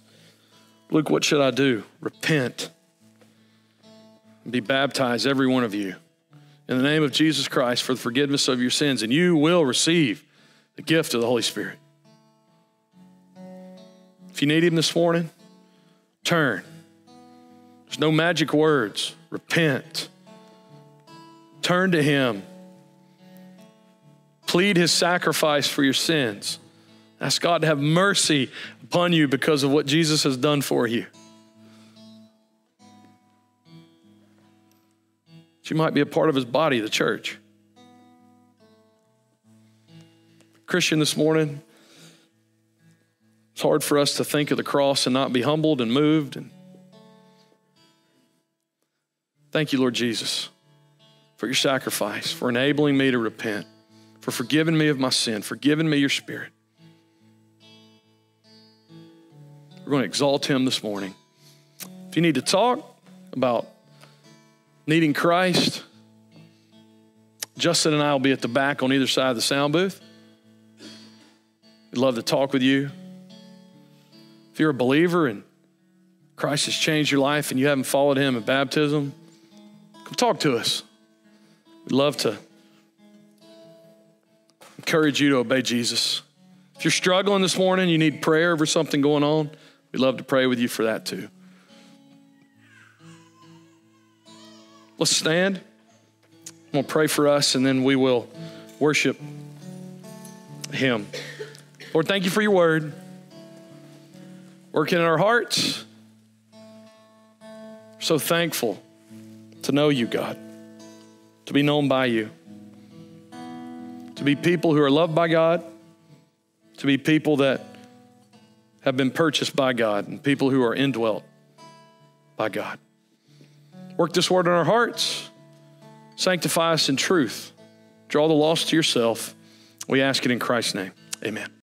Luke, what should I do? Repent. Be baptized, every one of you, in the name of Jesus Christ for the forgiveness of your sins, and you will receive the gift of the Holy Spirit. If you need Him this morning, turn. There's no magic words. Repent. Turn to Him. Plead His sacrifice for your sins. Ask God to have mercy upon you because of what Jesus has done for you. You might be a part of His body, the church. Christian, this morning, it's hard for us to think of the cross and not be humbled and moved. And thank you, Lord Jesus, for your sacrifice, for enabling me to repent, for forgiving me of my sin, for giving me your spirit. We're going to exalt him this morning. If you need to talk about needing Christ, Justin and I will be at the back on either side of the sound booth. We'd love to talk with you. If you're a believer and Christ has changed your life and you haven't followed him in baptism, come talk to us. We'd love to encourage you to obey Jesus. If you're struggling this morning, you need prayer over something going on, we'd love to pray with you for that too. Let's stand. I'm going to pray for us and then we will worship Him. Lord, thank you for your word working in our hearts. So thankful to know you, God, to be known by you, to be people who are loved by God, to be people that have been purchased by God, and people who are indwelt by God. Work this word in our hearts, sanctify us in truth, draw the lost to yourself. We ask it in Christ's name. Amen.